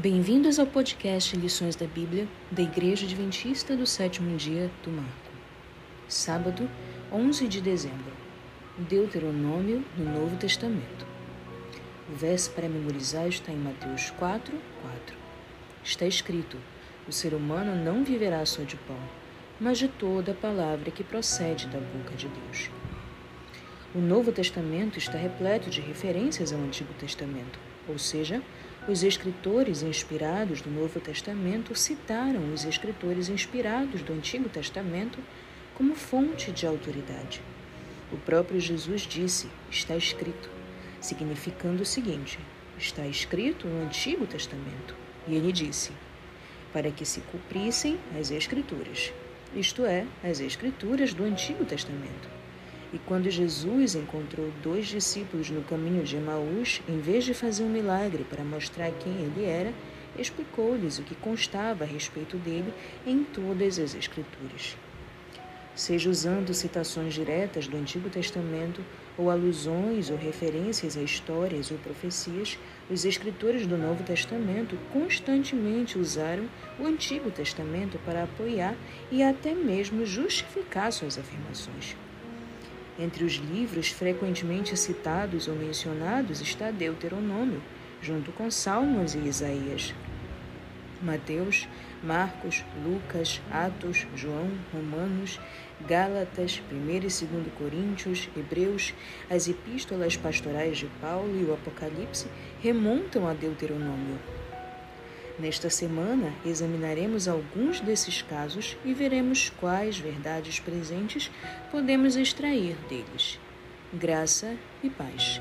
Bem-vindos ao podcast Lições da Bíblia da Igreja Adventista do Sétimo Dia do Marco. Sábado, 11 de dezembro. Deuteronômio no Novo Testamento. O verso para memorizar está em Mateus 4, 4. Está escrito: O ser humano não viverá só de pão, mas de toda a palavra que procede da boca de Deus. O Novo Testamento está repleto de referências ao Antigo Testamento, ou seja, os escritores inspirados do Novo Testamento citaram os escritores inspirados do Antigo Testamento como fonte de autoridade. O próprio Jesus disse: está escrito, significando o seguinte: está escrito no Antigo Testamento. E ele disse: para que se cumprissem as Escrituras, isto é, as Escrituras do Antigo Testamento. E quando Jesus encontrou dois discípulos no caminho de Emaús, em vez de fazer um milagre para mostrar quem ele era, explicou-lhes o que constava a respeito dele em todas as Escrituras. Seja usando citações diretas do Antigo Testamento, ou alusões ou referências a histórias ou profecias, os escritores do Novo Testamento constantemente usaram o Antigo Testamento para apoiar e até mesmo justificar suas afirmações. Entre os livros frequentemente citados ou mencionados está Deuteronômio, junto com Salmos e Isaías. Mateus, Marcos, Lucas, Atos, João, Romanos, Gálatas, 1 e 2 Coríntios, Hebreus, as epístolas pastorais de Paulo e o Apocalipse remontam a Deuteronômio. Nesta semana, examinaremos alguns desses casos e veremos quais verdades presentes podemos extrair deles. Graça e paz.